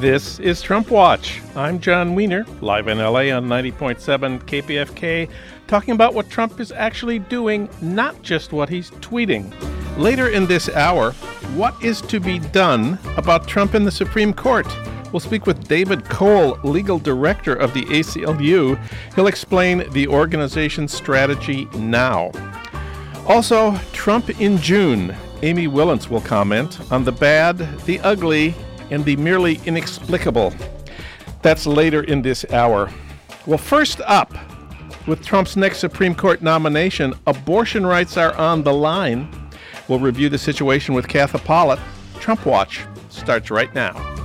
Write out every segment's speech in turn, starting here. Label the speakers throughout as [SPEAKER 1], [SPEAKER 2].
[SPEAKER 1] This is Trump Watch. I'm Jon Wiener, live in LA on 90.7 KPFK, talking about what Trump is actually doing, not just what he's tweeting. Later in this hour, what is to be done about Trump in the Supreme Court? We'll speak with David Cole, legal director of the ACLU. He'll explain the organization's strategy now. Also, Trump in June. Amy Wilentz will comment on the bad, the ugly, and the merely inexplicable. That's later in this hour. Well, first up, with Trump's next Supreme Court nomination, abortion rights are on the line. We'll review the situation with Katha Pollitt. Trump Watch starts right now.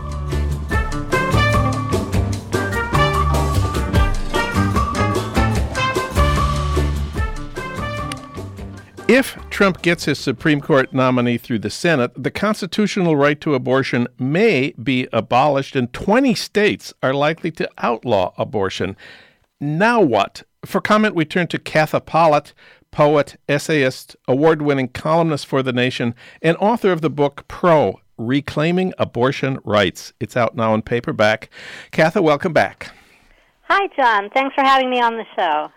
[SPEAKER 1] If Trump gets his Supreme Court nominee through the Senate, the constitutional right to abortion may be abolished, and 20 states are likely to outlaw abortion. Now what? For comment, we turn to Katha Pollitt, poet, essayist, award winning columnist for The Nation, and author of the book Pro Reclaiming Abortion Rights. It's out now in paperback. Katha, welcome back.
[SPEAKER 2] Hi, Jon. Thanks for having me on the show.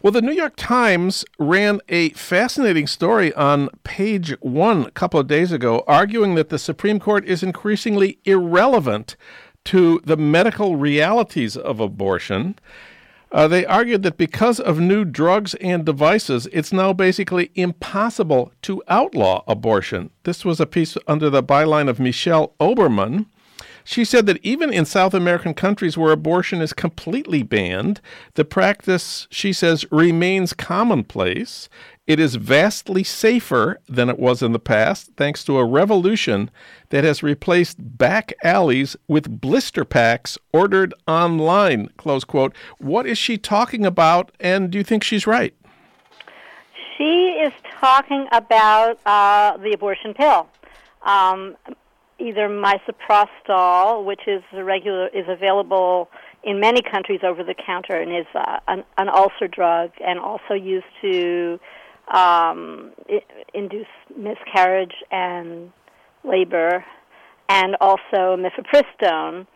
[SPEAKER 1] Well, the New York Times ran a fascinating story on page one a couple of days ago, arguing that the Supreme Court is increasingly irrelevant to the medical realities of abortion. Uh, they argued that because of new drugs and devices, it's now basically impossible to outlaw abortion. This was a piece under the byline of Michelle Oberman. She said that even in South American countries where abortion is completely banned, the practice, she says, remains commonplace. It is vastly safer than it was in the past, thanks to a revolution that has replaced back alleys with blister packs ordered online. Close quote. What is she talking about, and do you think she's right?
[SPEAKER 2] She is talking about uh, the abortion pill. Um, either misoprostol, which is a regular is available in many countries over the counter and is uh, an, an, ulcer drug, and also used to um, induce miscarriage and labor, and also mifepristone.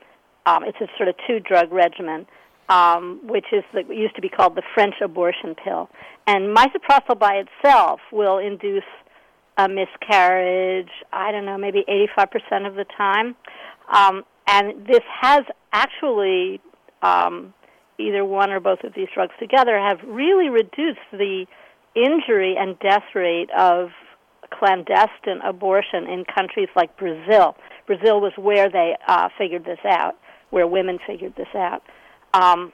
[SPEAKER 2] Um, it's a sort of two drug regimen. Um, which is the, used to be called the French abortion pill. And misoprostol by itself will induce a miscarriage, I don't know, maybe 85% of the time. Um, and this has actually, um, either one or both of these drugs together, have really reduced the injury and death rate of clandestine abortion in countries like Brazil. Brazil was where they uh, figured this out, where women figured this out. Um,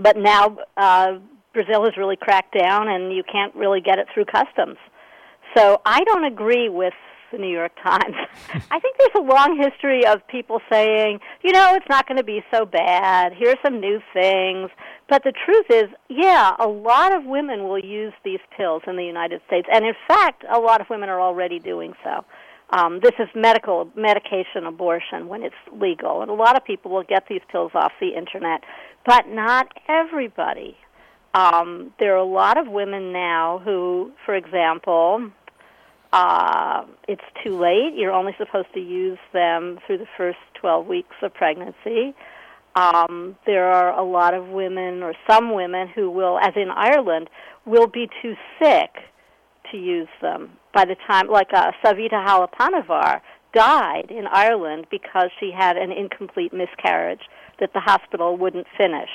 [SPEAKER 2] but now uh, Brazil has really cracked down, and you can't really get it through customs. So I don't agree with the New York Times. I think there's a long history of people saying, you know, it's not going to be so bad. Here's some new things. But the truth is, yeah, a lot of women will use these pills in the United States. And in fact, a lot of women are already doing so. Um, this is medical medication abortion when it's legal. And a lot of people will get these pills off the internet, but not everybody. Um, there are a lot of women now who, for example, uh, it's too late. You're only supposed to use them through the first 12 weeks of pregnancy. Um, there are a lot of women, or some women, who will, as in Ireland, will be too sick to use them by the time, like uh, Savita Halappanavar died in Ireland because she had an incomplete miscarriage that the hospital wouldn't finish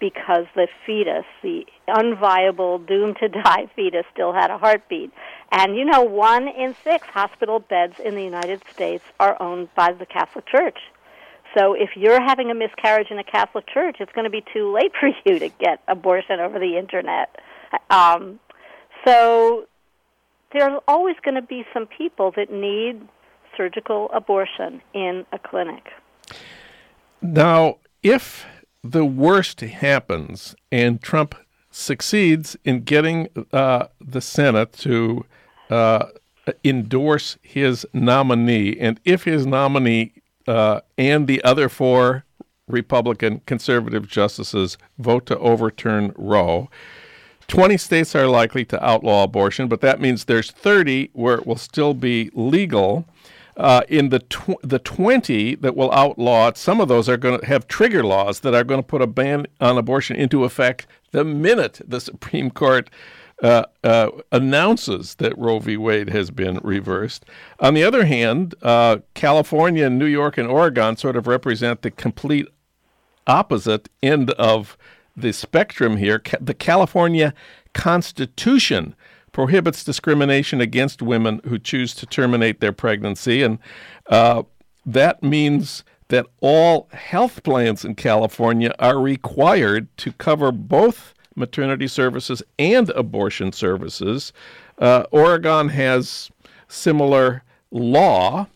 [SPEAKER 2] because the fetus, the unviable, doomed to die fetus, still had a heartbeat. And you know, one in six hospital beds in the United States are owned by the Catholic Church. So if you're having a miscarriage in a Catholic church, it's going to be too late for you to get abortion over the internet. Um, so there's always going to be some people that need surgical abortion in a clinic.
[SPEAKER 1] Now, if the worst happens and Trump succeeds in getting uh, the Senate to uh, endorse his nominee, and if his nominee uh, and the other four Republican conservative justices vote to overturn Roe, 20 states are likely to outlaw abortion, but that means there's 30 where it will still be legal. Uh, in the tw- the 20 that will outlaw it, some of those are going to have trigger laws that are going to put a ban on abortion into effect the minute the Supreme Court uh, uh, announces that Roe v. Wade has been reversed. On the other hand, uh, California and New York and Oregon sort of represent the complete opposite end of the spectrum here. Ca- the California Constitution prohibits discrimination against women who choose to terminate their pregnancy, and uh, that means that all health plans in California are required to cover both maternity services and abortion services. Uh, Oregon has similar law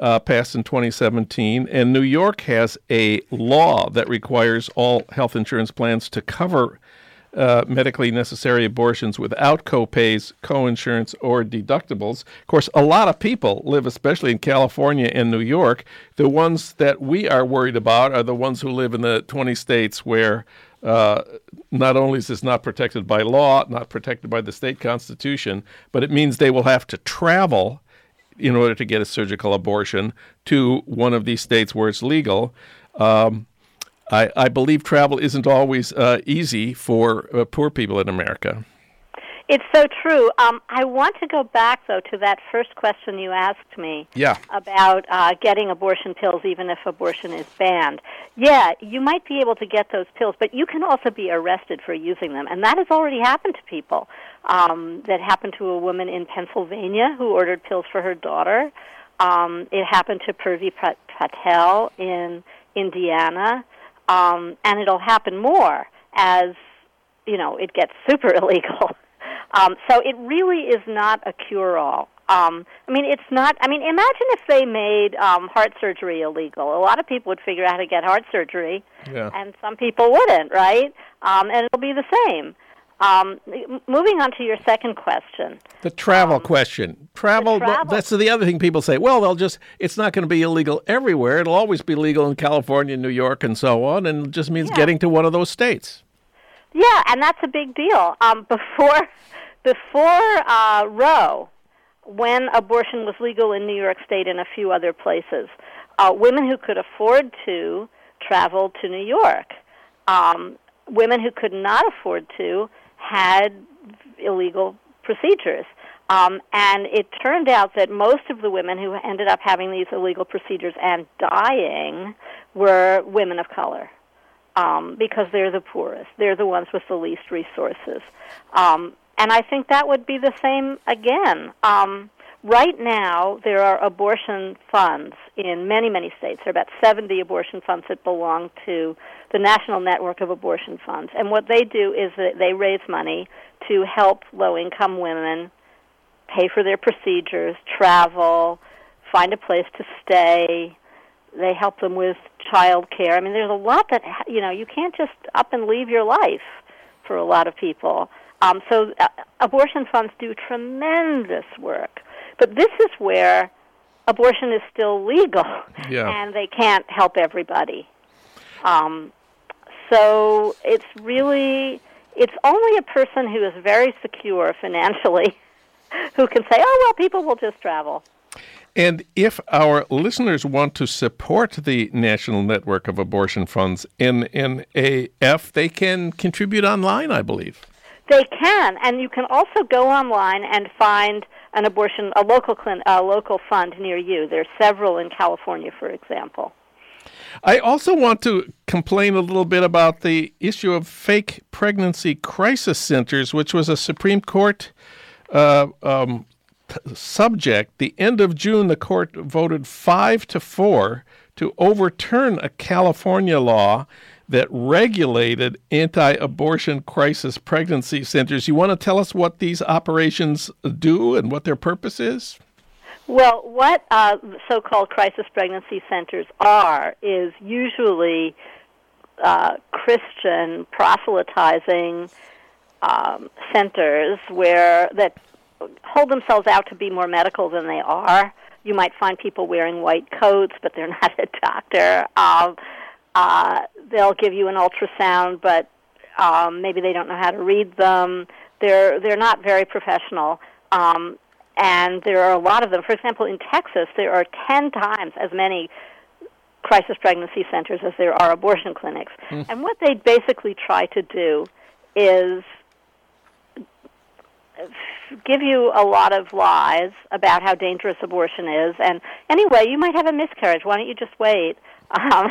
[SPEAKER 1] uh, passed in 2017, and New York has a law that requires all health insurance plans to cover uh, medically necessary abortions without copays, coinsurance, or deductibles. Of course, a lot of people live, especially in California and New York. The ones that we are worried about are the ones who live in the 20 states where uh, not only is this not protected by law, not protected by the state constitution, but it means they will have to travel in order to get a surgical abortion to one of these states where it's legal. Um, I, I, believe travel isn't always uh, easy for uh, poor people in America.
[SPEAKER 2] It's so true. Um, I want to go back though to that first question you asked me.
[SPEAKER 1] Yeah.
[SPEAKER 2] About uh, getting abortion pills, even if abortion is banned. Yeah, you might be able to get those pills, but you can also be arrested for using them, and that has already happened to people. Um, that happened to a woman in Pennsylvania who ordered pills for her daughter. Um, it happened to Purvi Patel in Indiana, um, and it'll happen more as you know it gets super illegal. Um, so it really is not a cure-all. Um, I mean, it's not. I mean, imagine if they made um, heart surgery illegal. A lot of people would figure out how to get heart surgery,
[SPEAKER 1] yeah.
[SPEAKER 2] and some people wouldn't, right? Um, and it'll be the same. Um, moving on to your second question.
[SPEAKER 1] The travel um, question. Travel,
[SPEAKER 2] travel,
[SPEAKER 1] that's the other thing people say. Well, they'll just, it's not going to be illegal everywhere. It'll always be legal in California, New York, and so on. And it just means
[SPEAKER 2] yeah.
[SPEAKER 1] getting to one of those states.
[SPEAKER 2] Yeah, and that's a big deal. Um, before before uh, Roe, when abortion was legal in New York State and a few other places, uh, women who could afford to traveled to New York. Um, women who could not afford to had illegal procedures. Um, and it turned out that most of the women who ended up having these illegal procedures and dying were women of color um, because they're the poorest. They're the ones with the least resources. Um, and I think that would be the same again. Um, right now, there are abortion funds in many, many states. There are about 70 abortion funds that belong to the National Network of Abortion Funds. And what they do is that they raise money to help low income women pay for their procedures, travel, find a place to stay. They help them with child care. I mean, there's a lot that, you know, you can't just up and leave your life for a lot of people. Um, so uh, abortion funds do tremendous work. But this is where abortion is still legal,
[SPEAKER 1] yeah.
[SPEAKER 2] and they can't help everybody. Um, so it's really it's only a person who is very secure financially who can say, "Oh well, people will just travel."
[SPEAKER 1] And if our listeners want to support the National Network of Abortion Funds, NNAF, they can contribute online, I believe.
[SPEAKER 2] They can, and you can also go online and find an abortion, a local clin, a local fund near you. There's several in California, for example.
[SPEAKER 1] I also want to complain a little bit about the issue of fake pregnancy crisis centers, which was a Supreme Court uh, um, subject. The end of June, the court voted five to four to overturn a California law that regulated anti abortion crisis pregnancy centers. You want to tell us what these operations do and what their purpose is?
[SPEAKER 2] Well, what uh, so called crisis pregnancy centers are is usually uh, Christian proselytizing um, centers where that hold themselves out to be more medical than they are. You might find people wearing white coats, but they're not a doctor. Um, uh, they'll give you an ultrasound, but um, maybe they don't know how to read them. They're they're not very professional, um, and there are a lot of them. For example, in Texas, there are 10 times as many crisis pregnancy centers as there are abortion clinics. Mm. And what they basically try to do is give you a lot of lies about how dangerous abortion is. And anyway, you might have a miscarriage. Why don't you just wait? Um,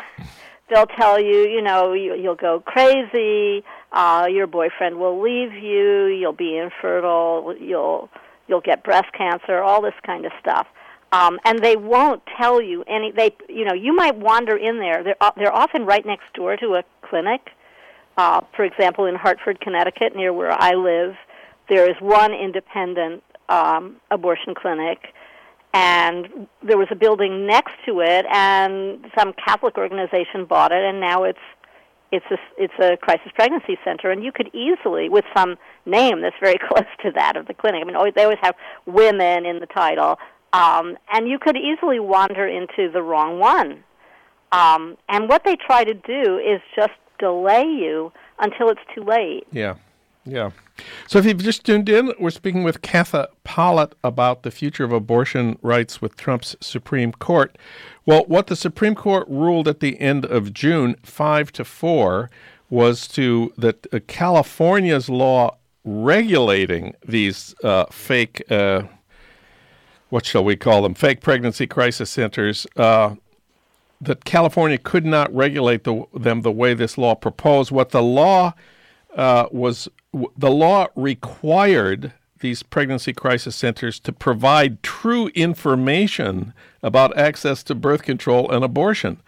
[SPEAKER 2] they'll tell you, you know, you, you'll go crazy. Uh, your boyfriend will leave you. You'll be infertile. You'll you'll get breast cancer. All this kind of stuff. Um, and they won't tell you any. They, you know, you might wander in there. They're uh, they're often right next door to a clinic. Uh, for example, in Hartford, Connecticut, near where I live, there is one independent um, abortion clinic, and there was a building next to it, and some Catholic organization bought it, and now it's it's a it's a crisis pregnancy center, and you could easily, with some name that's very close to that of the clinic. I mean, they always have women in the title, um, and you could easily wander into the wrong one. Um, and what they try to do is just delay you until it's too late.
[SPEAKER 1] Yeah. Yeah. So if you've just tuned in, we're speaking with Katha Pollitt about the future of abortion rights with Trump's Supreme Court. Well, what the Supreme Court ruled at the end of June, 5 to 4, was to that uh, California's law regulating these uh, fake, uh, what shall we call them, fake pregnancy crisis centers, uh, that California could not regulate the, them the way this law proposed. What the law uh, was the law required these pregnancy crisis centers to provide true information about access to birth control and abortion.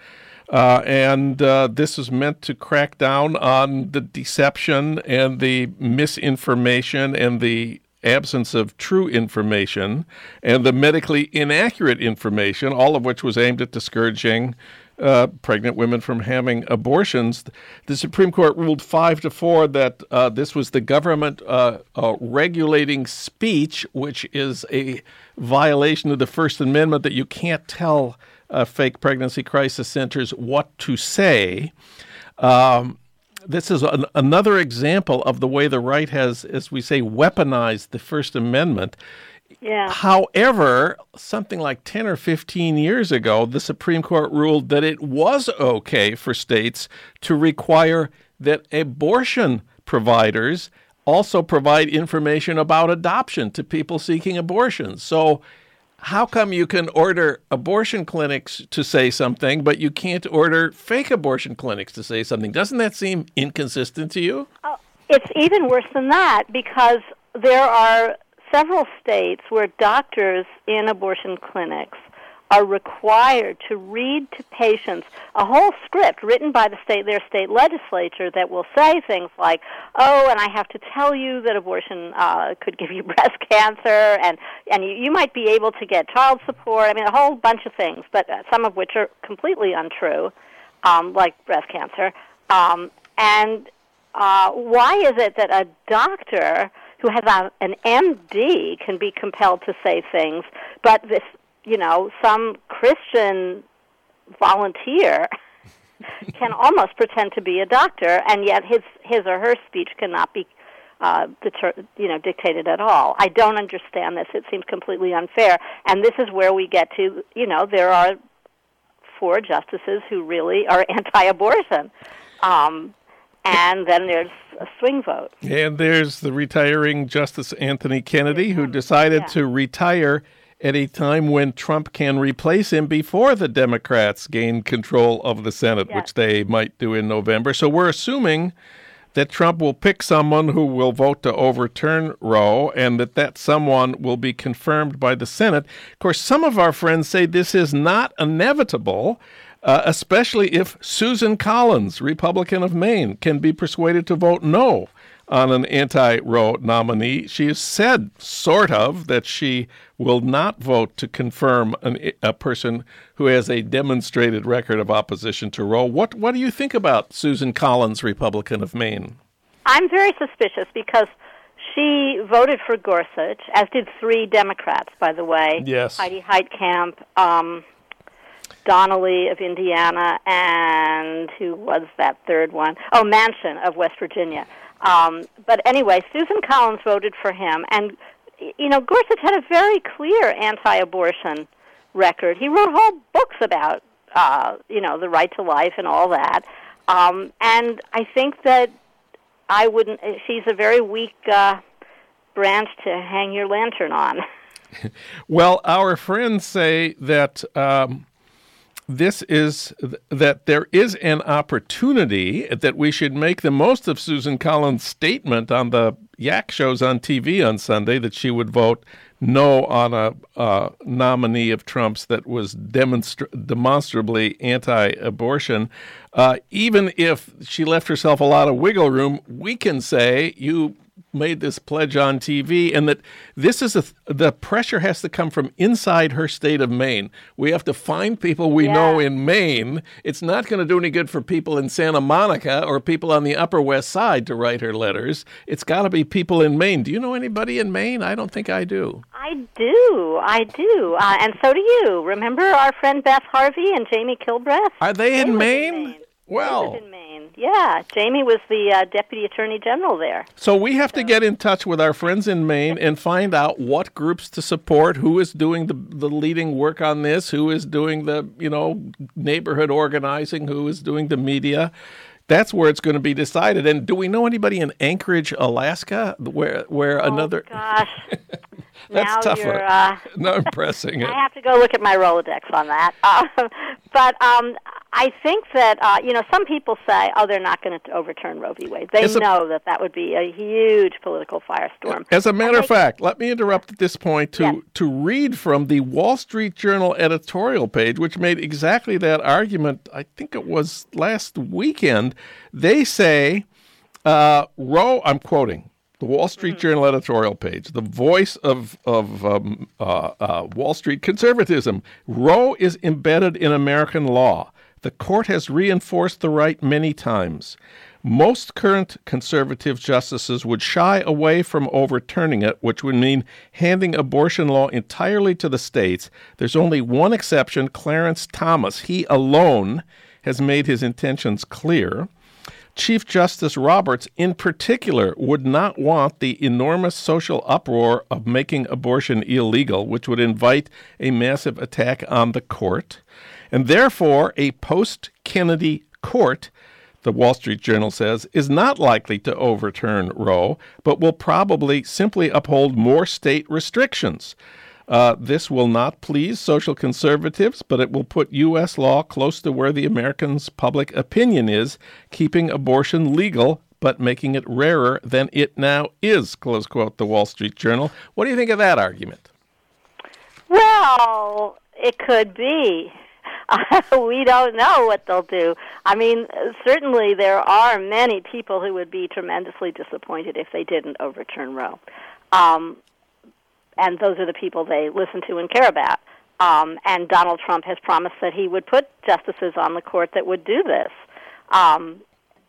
[SPEAKER 1] Uh, and uh, this is meant to crack down on the deception and the misinformation and the absence of true information and the medically inaccurate information, all of which was aimed at discouraging uh, pregnant women from having abortions. The Supreme Court ruled five to four that uh, this was the government uh, uh, regulating speech, which is a violation of the First Amendment that you can't tell uh, fake pregnancy crisis centers what to say. Um, this is an, another example of the way the right has, as we say, weaponized the First Amendment.
[SPEAKER 2] Yeah.
[SPEAKER 1] However, something like 10 or 15 years ago, the Supreme Court ruled that it was okay for states to require that abortion providers also provide information about adoption to people seeking abortions. So, how come you can order abortion clinics to say something, but you can't order fake abortion clinics to say something? Doesn't that seem inconsistent to you?
[SPEAKER 2] Oh, it's even worse than that because there are several states where doctors in abortion clinics are required to read to patients a whole script written by the state their state legislature that will say things like, "Oh, and I have to tell you that abortion uh, could give you breast cancer, and and you, you might be able to get child support." I mean, a whole bunch of things, but uh, some of which are completely untrue, um, like breast cancer. Um, and uh, why is it that a doctor who has a, an MD can be compelled to say things, but this, you know, some Christian volunteer can almost pretend to be a doctor, and yet his his or her speech cannot be, uh, deter, you know, dictated at all. I don't understand this. It seems completely unfair, and this is where we get to, you know, there are four justices who really are anti-abortion. Um, and then there's a swing vote.
[SPEAKER 1] And there's the retiring Justice Anthony Kennedy, who decided yeah. to retire at a time when Trump can replace him before the Democrats gain control of the Senate, yes. which they might do in November. So we're assuming that Trump will pick someone who will vote to overturn Roe and that that someone will be confirmed by the Senate. Of course, some of our friends say this is not inevitable uh, especially if Susan Collins, Republican of Maine, can be persuaded to vote no on an anti Roe nominee. She has said, sort of, that she will not vote to confirm an, a person who has a demonstrated record of opposition to Roe. What, what do you think about Susan Collins, Republican of Maine?
[SPEAKER 2] I'm very suspicious because she voted for Gorsuch, as did three Democrats, by the way.
[SPEAKER 1] Yes.
[SPEAKER 2] Heidi Heitkamp, um, Donnelly of Indiana, and who was that third one? Oh, Manchin of West Virginia. Um, but anyway, Susan Collins voted for him, and you know, Gorsuch had a very clear anti-abortion record. He wrote whole books about, uh, you know, the right to life and all that. Um, and I think that I wouldn't. She's a very weak uh, branch to hang your lantern on.
[SPEAKER 1] well, our friends say that. Um, this is that there is an opportunity that we should make the most of Susan Collins' statement on the Yak shows on TV on Sunday that she would vote no on a uh, nominee of Trump's that was demonstra- demonstrably anti-abortion. Uh, even if she left herself a lot of wiggle room, we can say you made this pledge on TV, and that this is a, the pressure has to come from inside her state of Maine. We have to find people we yeah. know in Maine. It's not going to do any good for people in Santa Monica or people on the Upper West Side to write her letters. It's got to be people in Maine. Do you know anybody in Maine? I don't think I do.
[SPEAKER 2] I do. I do. Uh, and so do you. Remember our friend Beth Harvey and Jamie Kilbreth?
[SPEAKER 1] Are they,
[SPEAKER 2] they
[SPEAKER 1] in Maine?
[SPEAKER 2] in Maine?
[SPEAKER 1] Well,
[SPEAKER 2] in Yeah, Jamie was the uh, deputy attorney general there.
[SPEAKER 1] So we have to get in touch with our friends in Maine and find out what groups to support, who is doing the the leading work on this, who is doing the you know neighborhood organizing, who is doing the media. That's where it's going to be decided. And do we know anybody in Anchorage, Alaska, where where
[SPEAKER 2] oh,
[SPEAKER 1] another?
[SPEAKER 2] Gosh.
[SPEAKER 1] That's
[SPEAKER 2] now
[SPEAKER 1] tougher.
[SPEAKER 2] Uh,
[SPEAKER 1] no pressing it.
[SPEAKER 2] I have to go look at my Rolodex on that. Uh, but um, I think that uh, you know some people say, "Oh, they're not going to overturn Roe v. Wade." They know that that would be a huge political firestorm.
[SPEAKER 1] As a matter of fact, let me interrupt at this point to
[SPEAKER 2] Yeah.
[SPEAKER 1] to read from the Wall Street Journal editorial page, which made exactly that argument. I think it was last weekend. They say, uh, "Roe." I'm quoting the Wall Street Journal editorial page, the voice of of um, uh, uh, Wall Street conservatism. Roe is embedded in American law. The court has reinforced the right many times. Most current conservative justices would shy away from overturning it, which would mean handing abortion law entirely to the states. There's only one exception Clarence Thomas. He alone has made his intentions clear. Chief Justice Roberts, in particular, would not want the enormous social uproar of making abortion illegal, which would invite a massive attack on the court. And therefore, a post Kennedy court, the Wall Street Journal says, is not likely to overturn Roe, but will probably simply uphold more state restrictions. Uh, this will not please social conservatives, but it will put U.S. law close to where the Americans' public opinion is, keeping abortion legal but making it rarer than it now is, close quote, the Wall Street Journal. What do you think of that argument?
[SPEAKER 2] Well, it could be. we don't know what they'll do. I mean, certainly there are many people who would be tremendously disappointed if they didn't overturn Roe. Um, and those are the people they listen to and care about. Um, and Donald Trump has promised that he would put justices on the court that would do this. Um,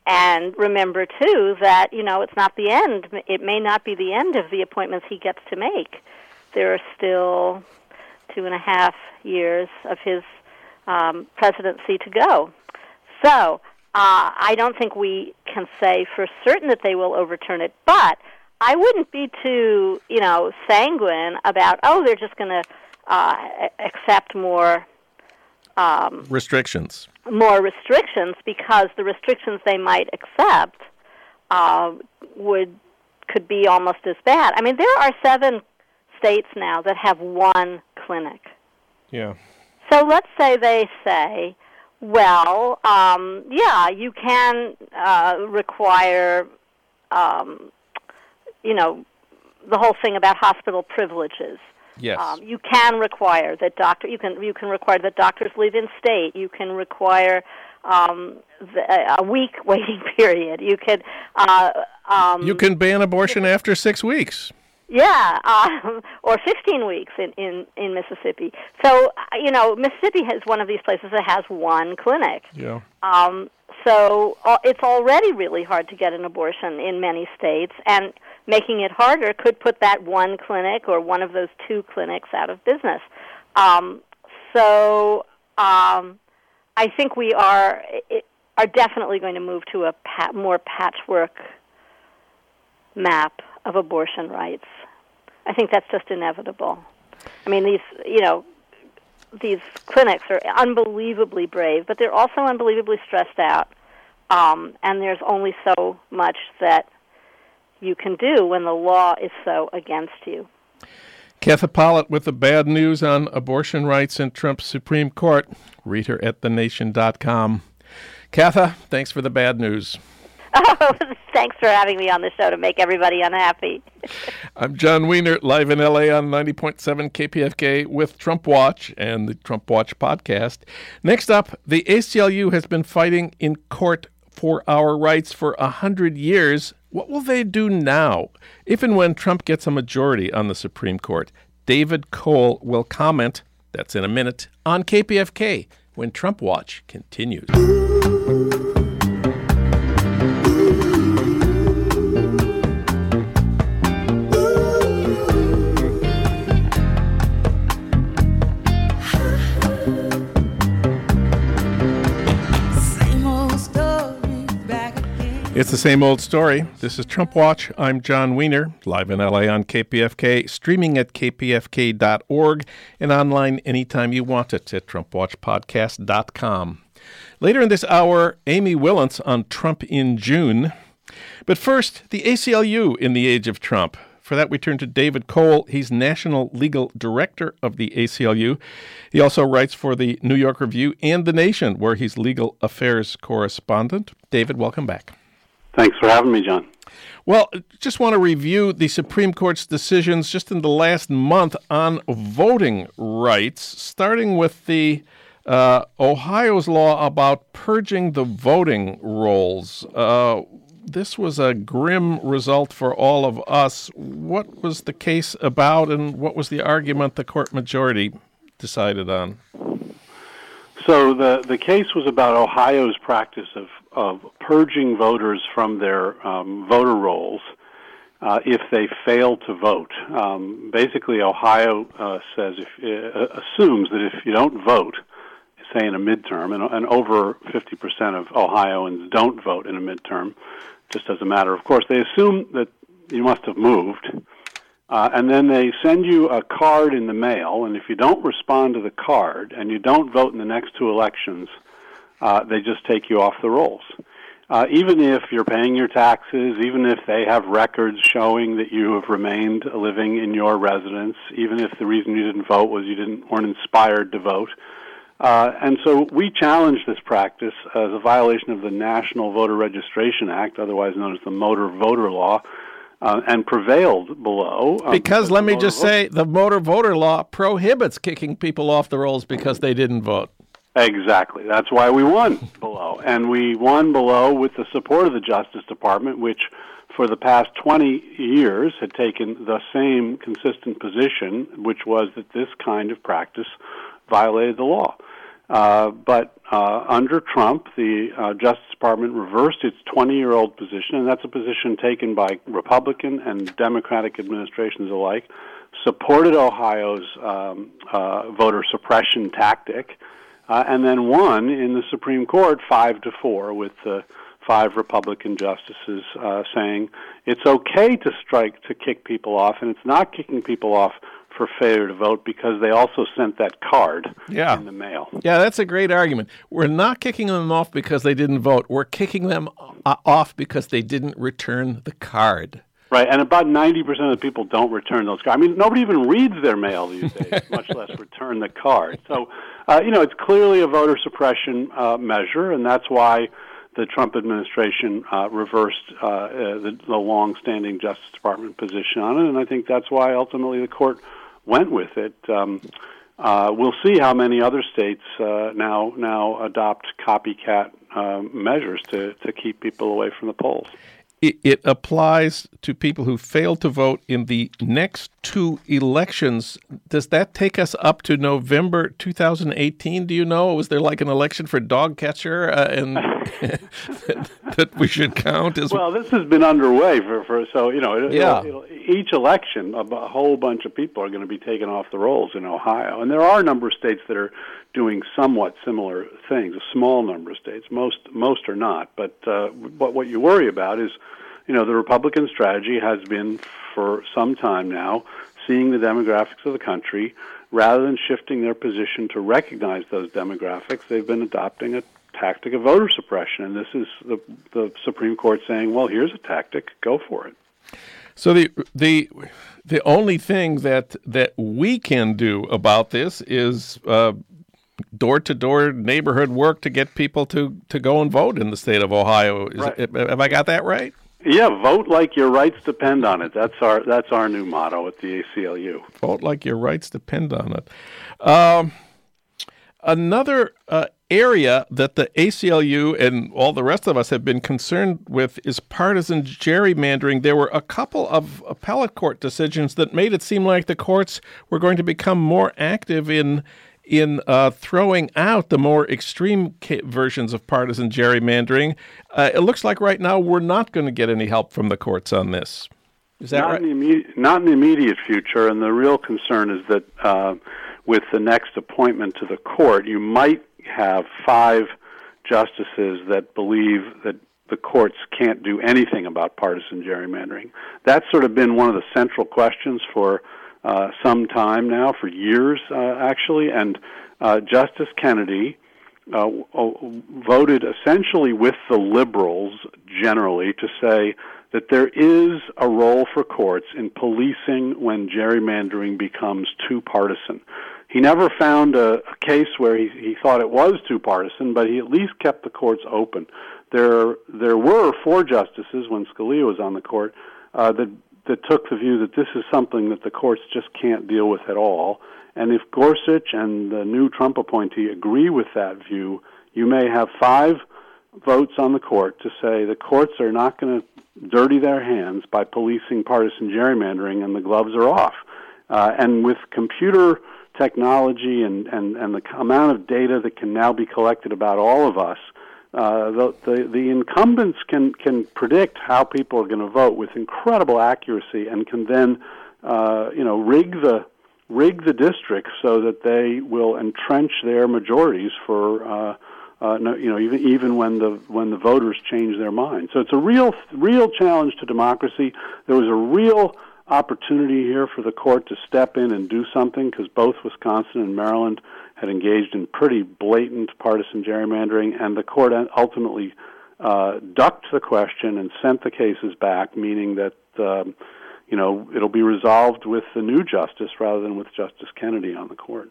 [SPEAKER 2] and remember, too, that, you know, it's not the end. It may not be the end of the appointments he gets to make. There are still two and a half years of his um, presidency to go. So uh, I don't think we can say for certain that they will overturn it, but I wouldn't be too, you know, sanguine about, oh, they're just going to uh, accept more um,
[SPEAKER 1] restrictions.
[SPEAKER 2] More restrictions because the restrictions they might accept uh, would could be almost as bad. I mean, there are seven states now that have one clinic.
[SPEAKER 1] Yeah.
[SPEAKER 2] So let's say they say, well, um, yeah, you can uh, require, um, you know, the whole thing about hospital privileges.
[SPEAKER 1] Yes.
[SPEAKER 2] Um, you can require that doctor. You can you can require that doctors leave in state. You can require um, the, a week waiting period. You could. Uh, um,
[SPEAKER 1] you can ban abortion after six weeks.
[SPEAKER 2] Yeah, um, or 15 weeks in, in, in Mississippi. So, uh, you know, Mississippi is one of these places that has one clinic.
[SPEAKER 1] Yeah.
[SPEAKER 2] Um, so uh, it's already really hard to get an abortion in many states, and making it harder could put that one clinic or one of those two clinics out of business. Um, so um, I think we are it, are definitely going to move to a pat, more patchwork map of abortion rights. I think that's just inevitable. I mean, these, you know, these clinics are unbelievably brave, but they're also unbelievably stressed out. Um, and there's only so much that you can do when the law is so against you.
[SPEAKER 1] Katha Pollitt with the bad news on abortion rights in Trump's Supreme Court. Read her at thenation.com. Katha, thanks for the bad news.
[SPEAKER 2] Oh, thanks for having me on the show to make everybody unhappy.
[SPEAKER 1] I'm Jon Wiener, live in LA on 90.7 KPFK with Trump Watch and the Trump Watch podcast. Next up, the ACLU has been fighting in court for our rights for a hundred years. What will they do now, if and when Trump gets a majority on the Supreme Court? David Cole will comment. That's in a minute on KPFK when Trump Watch continues. It's the same old story. This is Trump Watch. I'm Jon Wiener, live in LA on KPFK, streaming at kpfk.org, and online anytime you want it at TrumpWatchPodcast.com. Later in this hour, Amy Wilentz on Trump in June. But first, the ACLU in the age of Trump. For that, we turn to David Cole. He's National Legal Director of the ACLU. He also writes for the New York Review and The Nation, where he's legal affairs correspondent. David, welcome back.
[SPEAKER 3] Thanks for having me, Jon.
[SPEAKER 1] Well, just want to review the Supreme Court's decisions just in the last month on voting rights, starting with the uh, Ohio's law about purging the voting rolls. Uh, this was a grim result for all of us. What was the case about, and what was the argument the court majority decided on?
[SPEAKER 3] So the the case was about Ohio's practice of of purging voters from their um, voter rolls uh, if they fail to vote. Um, basically, Ohio uh, says if uh, assumes that if you don't vote, say in a midterm, and, and over 50% of Ohioans don't vote in a midterm, just as a matter of course, they assume that you must have moved. Uh, and then they send you a card in the mail, and if you don't respond to the card and you don't vote in the next two elections, uh, they just take you off the rolls. Uh, even if you're paying your taxes, even if they have records showing that you have remained living in your residence, even if the reason you didn't vote was you didn't weren't inspired to vote. Uh, and so we challenged this practice as a violation of the National Voter Registration Act, otherwise known as the Motor Voter Law, uh, and prevailed below.
[SPEAKER 1] Um, because let me just vote. say, the Motor Voter Law prohibits kicking people off the rolls because they didn't vote.
[SPEAKER 3] Exactly. That's why we won below. And we won below with the support of the Justice Department, which for the past 20 years had taken the same consistent position, which was that this kind of practice violated the law. Uh, but uh, under Trump, the uh, Justice Department reversed its 20 year old position, and that's a position taken by Republican and Democratic administrations alike, supported Ohio's um, uh, voter suppression tactic uh, and then won in the Supreme Court five to four with the five Republican justices uh, saying it's okay to strike to kick people off, and it's not kicking people off for failure to vote because they also sent that card
[SPEAKER 1] yeah.
[SPEAKER 3] in the mail.
[SPEAKER 1] Yeah, that's a great argument. We're not kicking them off because they didn't vote. We're kicking them uh, off because they didn't return the card.
[SPEAKER 3] Right, and about 90% of the people don't return those cards. I mean, nobody even reads their mail these days, much less return the card. So, uh, you know, it's clearly a voter suppression uh, measure, and that's why the Trump administration uh, reversed uh, uh, the, the long-standing Justice Department position on it, and I think that's why ultimately the court went with it. Um, uh, we'll see how many other states uh, now now adopt copycat uh, measures to to keep people away from the polls
[SPEAKER 1] it, it applies to people who fail to vote in the next two elections. Does that take us up to November 2018? Do you know? Was there like an election for dog catcher uh, and that, that, we should count as
[SPEAKER 3] well? This has been underway for, for so you know it,
[SPEAKER 1] yeah.
[SPEAKER 3] It'll, it'll, each election a, a whole bunch of people are going to be taken off the rolls in Ohio, and there are a number of states that are doing somewhat similar things. A small number of states, most most are not. But uh, what what you worry about is, you know, the Republican strategy has been for some time now seeing the demographics of the country, rather than shifting their position to recognize those demographics, they've been adopting a tactic of voter suppression. And this is the, the Supreme Court saying, well, here's a tactic, go for it.
[SPEAKER 1] So the the the only thing that that we can do about this is door to door neighborhood work to get people to to go and vote in the state of Ohio. Is
[SPEAKER 3] right.
[SPEAKER 1] have I got that right?
[SPEAKER 3] Yeah, vote like your rights depend on it. That's our that's our new motto at the ACLU.
[SPEAKER 1] Vote like your rights depend on it. Um, another uh, area that the ACLU and all the rest of us have been concerned with is partisan gerrymandering. There were a couple of appellate court decisions that made it seem like the courts were going to become more active in in uh, throwing out the more extreme ca- versions of partisan gerrymandering. Uh, it looks like right now we're not going to get any help from the courts on this. Is that
[SPEAKER 3] not
[SPEAKER 1] right?
[SPEAKER 3] In the immediate, not in the immediate future, and the real concern is that uh, with the next appointment to the court, you might have five justices that believe that the courts can't do anything about partisan gerrymandering. That's sort of been one of the central questions for uh, some time now, for years uh, actually, and uh, Justice Kennedy uh, voted essentially with the liberals generally to say that there is a role for courts in policing when gerrymandering becomes too partisan. He never found a, a case where he, he thought it was too partisan, but he at least kept the courts open. There, there were four justices when Scalia was on the court uh, that that took the view that this is something that the courts just can't deal with at all. And if Gorsuch and the new Trump appointee agree with that view, you may have five votes on the court to say the courts are not going to dirty their hands by policing partisan gerrymandering and the gloves are off. Uh, and with computer technology and, and, and the amount of data that can now be collected about all of us, uh, the, the, the incumbents can can predict how people are going to vote with incredible accuracy and can then uh, you know rig the rig the districts so that they will entrench their majorities for uh, uh, no, you know even even when the when the voters change their mind. So it's a real real challenge to democracy. There was a real opportunity here for the court to step in and do something because both Wisconsin and Maryland had engaged in pretty blatant partisan gerrymandering, and the court ultimately uh, ducked the question and sent the cases back, meaning that um, you know it'll be resolved with the new justice rather than with Justice Kennedy on the court.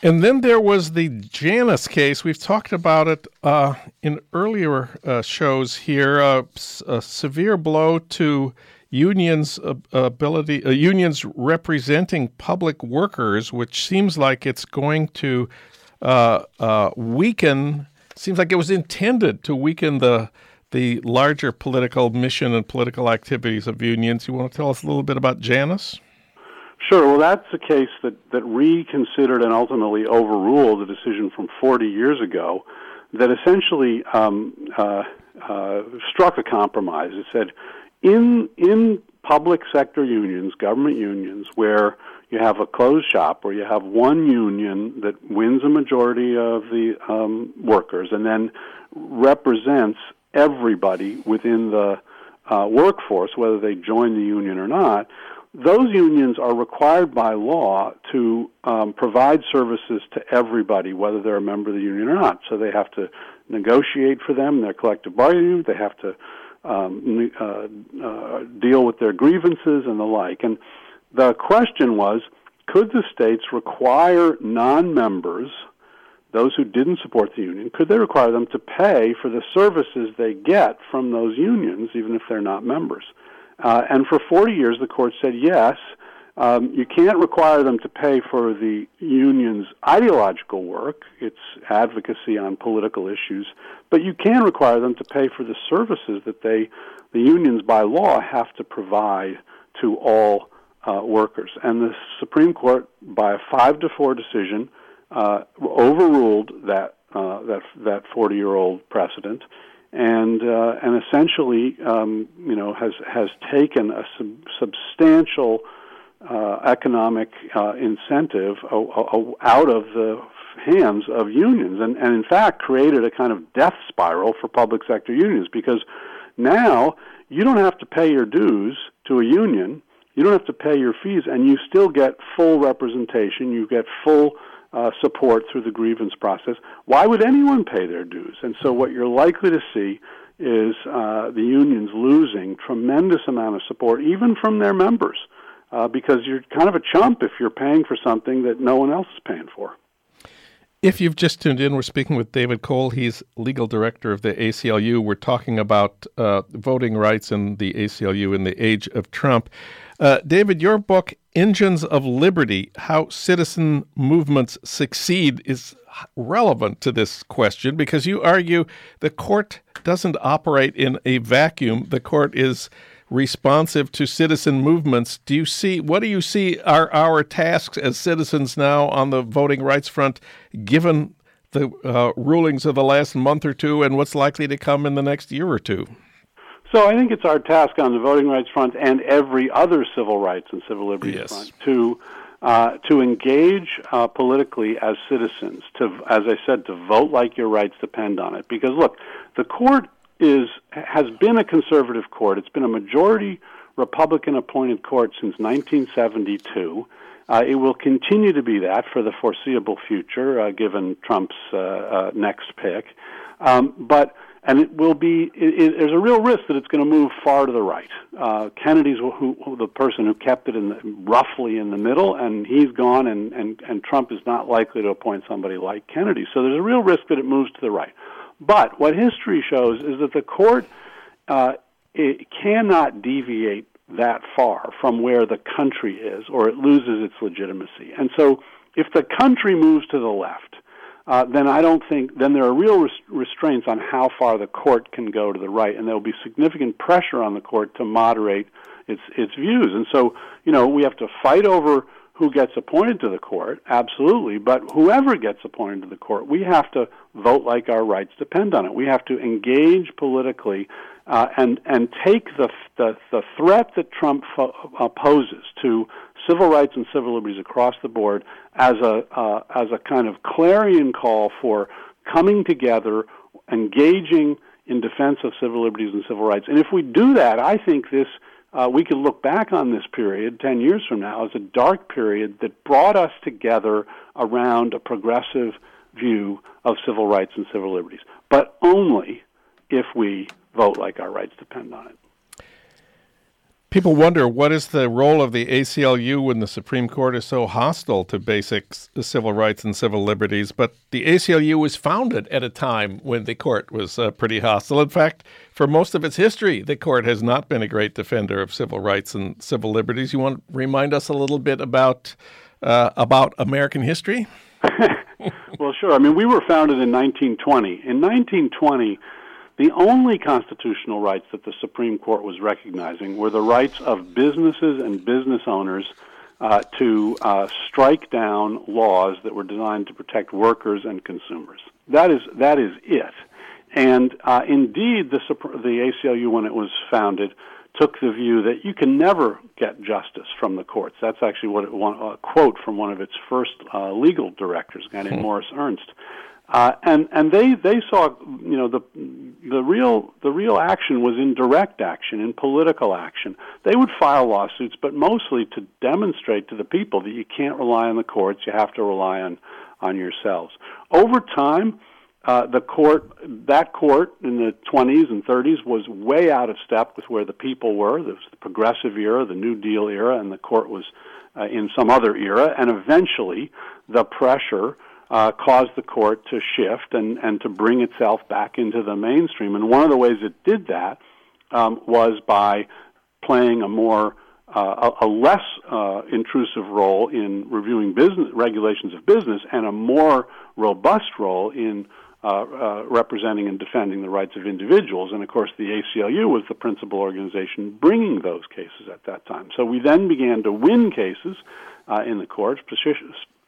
[SPEAKER 1] And then there was the Janus case. We've talked about it uh, in earlier uh, shows here. Uh, a severe blow to unions' ability, uh, unions representing public workers, which seems like it's going to uh, uh, weaken. Seems like it was intended to weaken the the larger political mission and political activities of unions. You want to tell us a little bit about Janus?
[SPEAKER 3] Sure. Well, that's a case that, that reconsidered and ultimately overruled a decision from 40 years ago that essentially um, uh, uh, struck a compromise. It said in in public sector unions, government unions, where you have a closed shop, where you have one union that wins a majority of the um, workers, and then represents everybody within the uh, workforce, whether they join the union or not. Those unions are required by law to um, provide services to everybody, whether they're a member of the union or not. So they have to negotiate for them their collective bargaining. They have to um, uh, uh, deal with their grievances and the like. And the question was could the states require non members, those who didn't support the union, could they require them to pay for the services they get from those unions, even if they're not members? Uh, and for 40 years, the court said yes. Um, you can't require them to pay for the union's ideological work, its advocacy on political issues, but you can require them to pay for the services that they, the unions by law, have to provide to all uh, workers. And the Supreme Court, by a five to four decision, uh, overruled that uh, that that 40 year old precedent, and uh, and essentially, um, you know, has has taken a sub- substantial uh, economic uh, incentive out of the hands of unions, and, and in fact created a kind of death spiral for public sector unions because now you don't have to pay your dues to a union. you don't have to pay your fees, and you still get full representation. You get full uh, support through the grievance process. Why would anyone pay their dues? And so, what you're likely to see is uh, the unions losing tremendous amount of support, even from their members, uh, because you're kind of a chump if you're paying for something that no one else is paying for.
[SPEAKER 1] If you've just tuned in, we're speaking with David Cole. He's legal director of the ACLU. We're talking about uh, voting rights in the ACLU in the age of Trump. Uh, David, your book, Engines of Liberty How Citizen Movements Succeed, is relevant to this question because you argue the court doesn't operate in a vacuum. The court is responsive to citizen movements. Do you see what do you see are our tasks as citizens now on the voting rights front, given the uh, rulings of the last month or two and what's likely to come in the next year or two?
[SPEAKER 3] So I think it's our task on the voting rights front and every other civil rights and civil liberties yes. front to uh, to engage uh, politically as citizens. To, as I said, to vote like your rights depend on it. Because look, the court is has been a conservative court. It's been a majority Republican appointed court since 1972. Uh, it will continue to be that for the foreseeable future, uh, given Trump's uh, uh next pick. Um, but and it will be. It, it, there's a real risk that it's going to move far to the right. Uh, Kennedy's who, who, the person who kept it in the, roughly in the middle, and he's gone, and, and and Trump is not likely to appoint somebody like Kennedy. So there's a real risk that it moves to the right. But what history shows is that the court uh, it cannot deviate that far from where the country is, or it loses its legitimacy. And so, if the country moves to the left, uh, then I don't think then there are real res- restraints on how far the court can go to the right, and there will be significant pressure on the court to moderate its its views. And so, you know, we have to fight over who gets appointed to the court, absolutely, but whoever gets appointed to the court, we have to vote like our rights depend on it. We have to engage politically uh, and and take the, the the threat that Trump fo- uh, poses to civil rights and civil liberties across the board as a uh, as a kind of clarion call for coming together, engaging in defense of civil liberties and civil rights. And if we do that, I think this uh, we could look back on this period 10 years from now as a dark period that brought us together around a progressive view of civil rights and civil liberties, but only if we vote like our rights depend on it.
[SPEAKER 1] People wonder what is the role of the ACLU when the Supreme Court is so hostile to basic civil rights and civil liberties. But the ACLU was founded at a time when the court was uh, pretty hostile. In fact, for most of its history, the court has not been a great defender of civil rights and civil liberties. You want to remind us a little bit about uh, about American history?
[SPEAKER 3] well, sure. I mean, we were founded in 1920. In 1920 the only constitutional rights that the Supreme Court was recognizing were the rights of businesses and business owners uh, to uh, strike down laws that were designed to protect workers and consumers. That is that is it. And uh, indeed, the, the ACLU, when it was founded, took the view that you can never get justice from the courts. That's actually what it, a quote from one of its first uh, legal directors, a guy named hmm. Morris Ernst. Uh, and and they they saw you know the the real the real action was in direct action in political action. They would file lawsuits, but mostly to demonstrate to the people that you can't rely on the courts. You have to rely on on yourselves. Over time, uh, the court that court in the 20s and 30s was way out of step with where the people were. There was the progressive era, the New Deal era, and the court was uh, in some other era. And eventually, the pressure uh, caused the court to shift and, and to bring itself back into the mainstream. And one of the ways it did that um, was by playing a more uh, a, a, less uh, intrusive role in reviewing business regulations of business and a more robust role in uh, uh, representing and defending the rights of individuals. And of course, the ACLU was the principal organization bringing those cases at that time. So we then began to win cases uh, in the courts,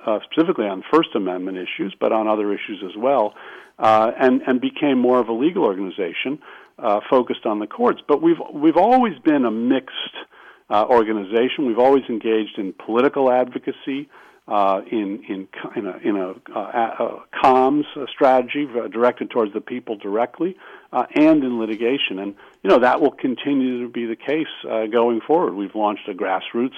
[SPEAKER 3] uh, specifically on First Amendment issues, but on other issues as well, uh, and and became more of a legal organization uh, focused on the courts. But we've we've always been a mixed uh, organization. We've always engaged in political advocacy. Uh, in in in a, in a, uh, a comms strategy directed towards the people directly. and in litigation. And you know that will continue to be the case going forward. We've launched a grassroots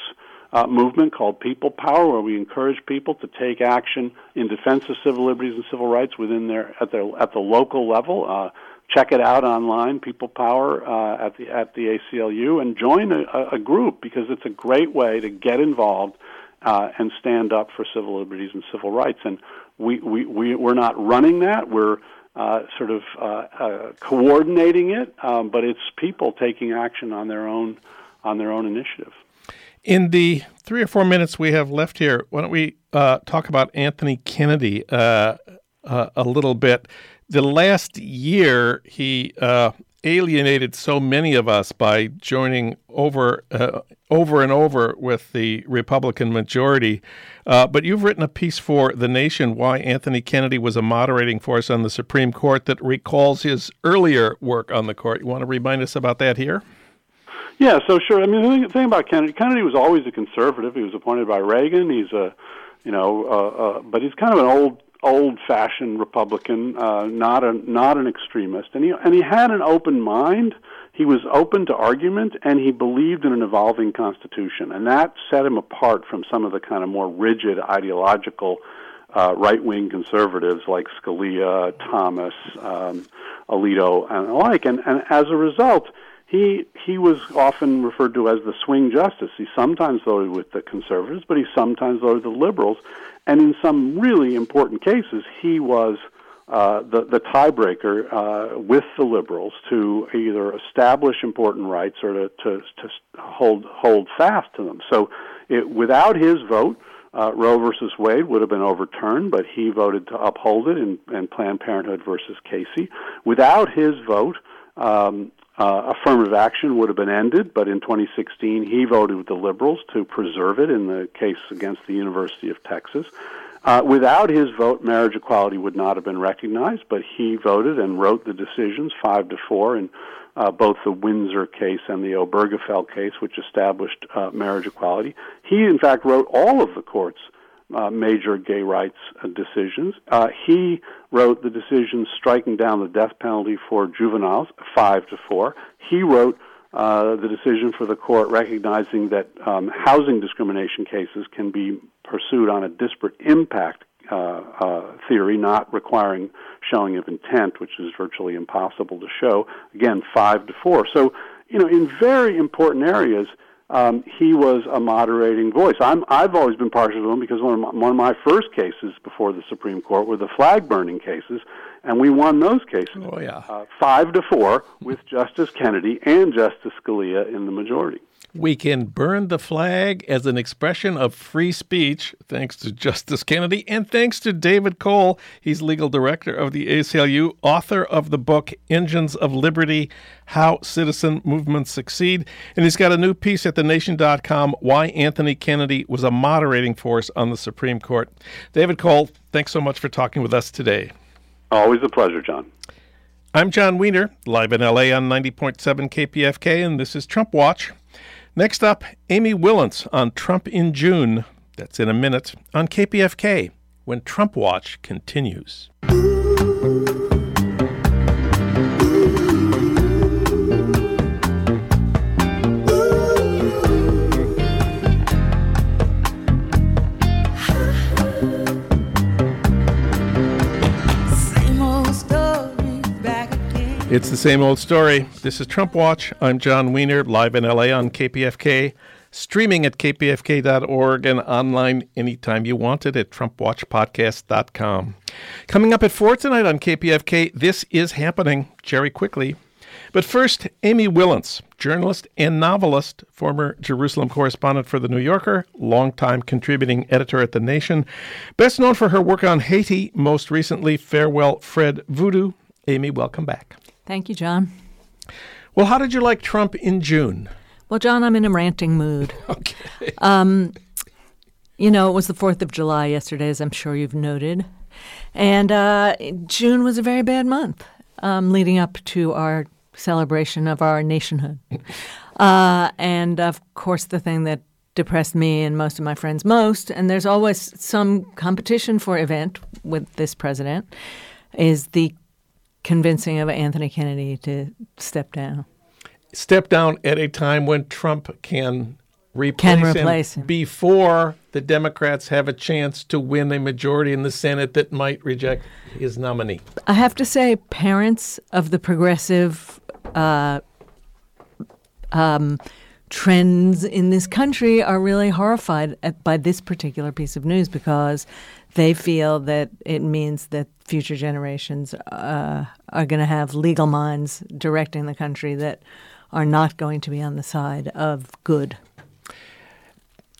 [SPEAKER 3] uh, movement called People Power, where we encourage people to take action in defense of civil liberties and civil rights within their at their at the local level. Uh, check it out online, People Power uh, at the at the ACLU, and join a, a group because it's a great way to get involved uh, and stand up for civil liberties and civil rights. And we we, we we're not running that. We're uh, sort of uh, uh, coordinating it, um, but it's people taking action on their own on their own initiative.
[SPEAKER 1] In the three or four minutes we have left here, why don't we uh, talk about Anthony Kennedy uh, uh, a little bit? The last year, he alienated so many of us by joining over uh, over and over with the Republican majority. Uh, but you've written a piece for The Nation why Anthony Kennedy was a moderating force on the Supreme Court that recalls his earlier work on the court. You want to remind us about that here?
[SPEAKER 3] Yeah, so sure. I mean, the thing, the thing about Kennedy, Kennedy was always a conservative. He was appointed by Reagan. He's a, you know, uh, uh, but he's kind of an old old-fashioned Republican, uh, not a not an extremist, and he and he had an open mind. He was open to argument, and he believed in an evolving constitution, and that set him apart from some of the kind of more rigid ideological uh, right-wing conservatives like Scalia, Thomas, um, Alito, and the like. And, and as a result, he he was often referred to as the swing justice. He sometimes voted with the conservatives, but he sometimes voted with the liberals, and in some really important cases, he was uh, the the tiebreaker uh, with the liberals to either establish important rights or to to, to hold hold fast to them. So, it, without his vote. Uh, Roe versus Wade would have been overturned, but he voted to uphold it in, in Planned Parenthood versus Casey. Without his vote, um, uh, affirmative action would have been ended, but in 2016 he voted with the liberals to preserve it in the case against the University of Texas. Uh, without his vote, marriage equality would not have been recognized, but he voted and wrote the decisions five to four in uh, both the Windsor case and the Obergefell case, which established uh, marriage equality. He, in fact, wrote all of the court's uh, major gay rights uh, decisions. Uh, he wrote the decision striking down the death penalty for juveniles, five to four. He wrote uh, the decision for the court recognizing that um, housing discrimination cases can be pursued on a disparate impact theory, not requiring showing of intent, which is virtually impossible to show. Again, five to four. So, you know, in very important areas, um, he was a moderating voice. I'm, I've always been partial to him because one of, my, one of my first cases before the Supreme Court were the flag burning cases, and we won those cases.
[SPEAKER 1] Oh, yeah.
[SPEAKER 3] Uh, five to four with Justice Kennedy and Justice Scalia in the majority.
[SPEAKER 1] We can burn the flag as an expression of free speech, thanks to Justice Kennedy and thanks to David Cole. He's legal director of the ACLU, author of the book Engines of Liberty How Citizen Movements Succeed. And he's got a new piece at thenation.com Why Anthony Kennedy Was a Moderating Force on the Supreme Court. David Cole, thanks so much for talking with us today.
[SPEAKER 3] Always a pleasure, Jon.
[SPEAKER 1] I'm Jon Wiener, live in LA on 90.7 KPFK, and this is Trump Watch. Next up, Amy Wilentz on Trump in June. That's in a minute on KPFK when Trump Watch continues. It's the same old story. This is Trump Watch. I'm Jon Wiener, live in LA on KPFK, streaming at kpfk.org and online anytime you want it at trumpwatchpodcast.com. Coming up at 4 tonight on KPFK, This is Happening, Jerry Quickley. But first, Amy Wilentz, journalist and novelist, former Jerusalem correspondent for The New Yorker, longtime contributing editor at The Nation, best known for her work on Haiti, most recently Farewell Fred Voodoo. Amy, welcome back.
[SPEAKER 4] Thank you, Jon.
[SPEAKER 1] Well, how did you like Trump in June?
[SPEAKER 4] Well, Jon, I'm in a ranting mood.
[SPEAKER 1] okay.
[SPEAKER 4] Um, you know, it was the 4th of July yesterday, as I'm sure you've noted. And uh, June was a very bad month um, leading up to our celebration of our nationhood. uh, and of course, the thing that depressed me and most of my friends most, and there's always some competition for event with this president, is the convincing of Anthony Kennedy to step down.
[SPEAKER 1] Step down at a time when Trump can replace,
[SPEAKER 4] Can replace him.
[SPEAKER 1] before the Democrats have a chance to win a majority in the Senate that might reject his nominee.
[SPEAKER 4] I have to say, parents of the progressive uh, um, trends in this country are really horrified at, by this particular piece of news because they feel that it means that future generations uh, are going to have legal minds directing the country that are not going to be on the side of good.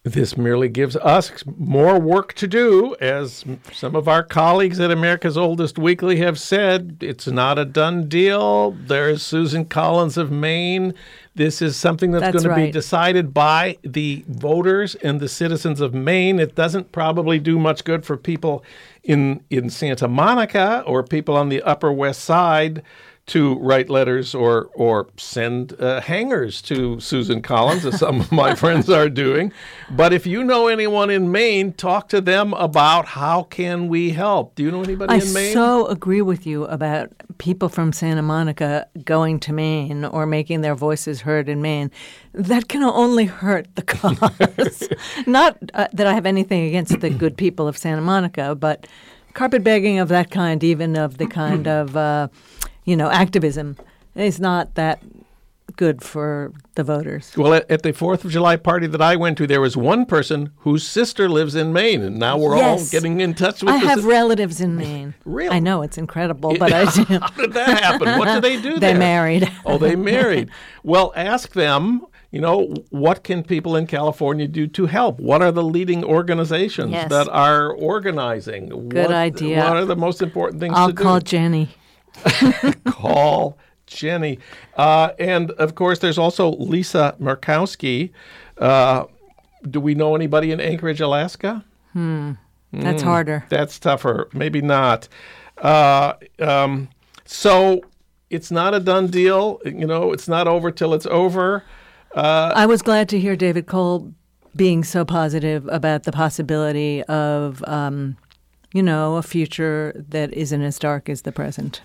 [SPEAKER 1] This merely gives us more work to do. As some of our colleagues at America's Oldest Weekly have said, it's not a done deal. There's Susan Collins of Maine. This is something that's,
[SPEAKER 4] That's
[SPEAKER 1] going to be decided by the voters and the citizens of Maine. It doesn't probably do much good for people in, in Santa Monica or people on the Upper West Side to write letters or or send uh, hangers to Susan Collins, as some of my friends are doing. But if you know anyone in Maine, talk to them about how can we help. Do you know anybody
[SPEAKER 4] I
[SPEAKER 1] in Maine?
[SPEAKER 4] so agree with you about people from Santa Monica going to Maine or making their voices heard in Maine. That can only hurt the cause. Not uh, that I have anything against the good people of Santa Monica, but carpetbagging of that kind, even of the kind of uh, you know activism, is not that good for the voters.
[SPEAKER 1] well, at, at the Fourth of July party that I went to, there was one person whose sister lives in Maine, and now we're all getting in touch with.
[SPEAKER 4] I have
[SPEAKER 1] sis-
[SPEAKER 4] relatives in Maine.
[SPEAKER 1] Really?
[SPEAKER 4] I know it's incredible, but I do.
[SPEAKER 1] How did that happen? What did they do
[SPEAKER 4] They
[SPEAKER 1] there?
[SPEAKER 4] married.
[SPEAKER 1] Oh, they married. Well, ask them. You know, what can people in California do to help? What are the leading organizations
[SPEAKER 4] Yes.
[SPEAKER 1] that are organizing?
[SPEAKER 4] Good
[SPEAKER 1] what,
[SPEAKER 4] idea.
[SPEAKER 1] What are the most important things
[SPEAKER 4] I'll
[SPEAKER 1] to do?
[SPEAKER 4] call Jenny.
[SPEAKER 1] call Jenny. Uh, and of course, there's also Lisa Murkowski. Uh, do we know anybody in Anchorage, Alaska?
[SPEAKER 4] That's harder.
[SPEAKER 1] That's tougher. Maybe not. Uh, um, so it's not a done deal. You know, it's not over till it's over.
[SPEAKER 4] I was glad to hear David Cole being so positive about the possibility of, um, you know, a future that isn't as dark as the present.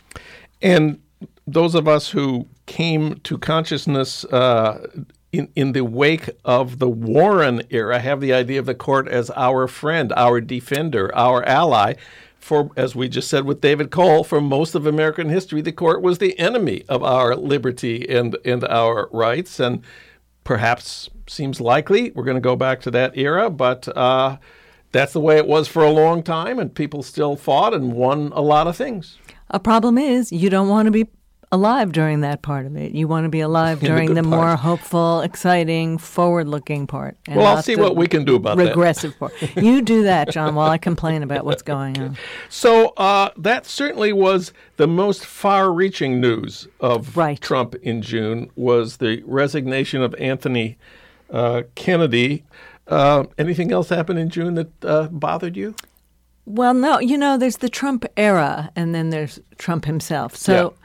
[SPEAKER 1] And those of us who came to consciousness uh, in, in the wake of the Warren era have the idea of the court as our friend, our defender, our ally. For, as we just said with David Cole, for most of American history, the court was the enemy of our liberty and, and our rights. And perhaps seems likely we're going to go back to that era, but uh, that's the way it was for a long time, and people still fought and won a lot of things.
[SPEAKER 4] A problem is you don't want to be alive during that part of it. You want to be alive during
[SPEAKER 1] good
[SPEAKER 4] the, more hopeful, exciting, forward-looking part. and
[SPEAKER 1] Well, I'll see what we can do about that.
[SPEAKER 4] regressive part. You do that, Jon, while I complain about what's going on.
[SPEAKER 1] So uh, that certainly was the most far-reaching news of
[SPEAKER 4] Right.
[SPEAKER 1] Trump in June was the resignation of Anthony uh, Kennedy. Uh, anything else happen in June that uh, bothered you?
[SPEAKER 4] Well, no, you know, there's the Trump era, and then there's Trump himself. So,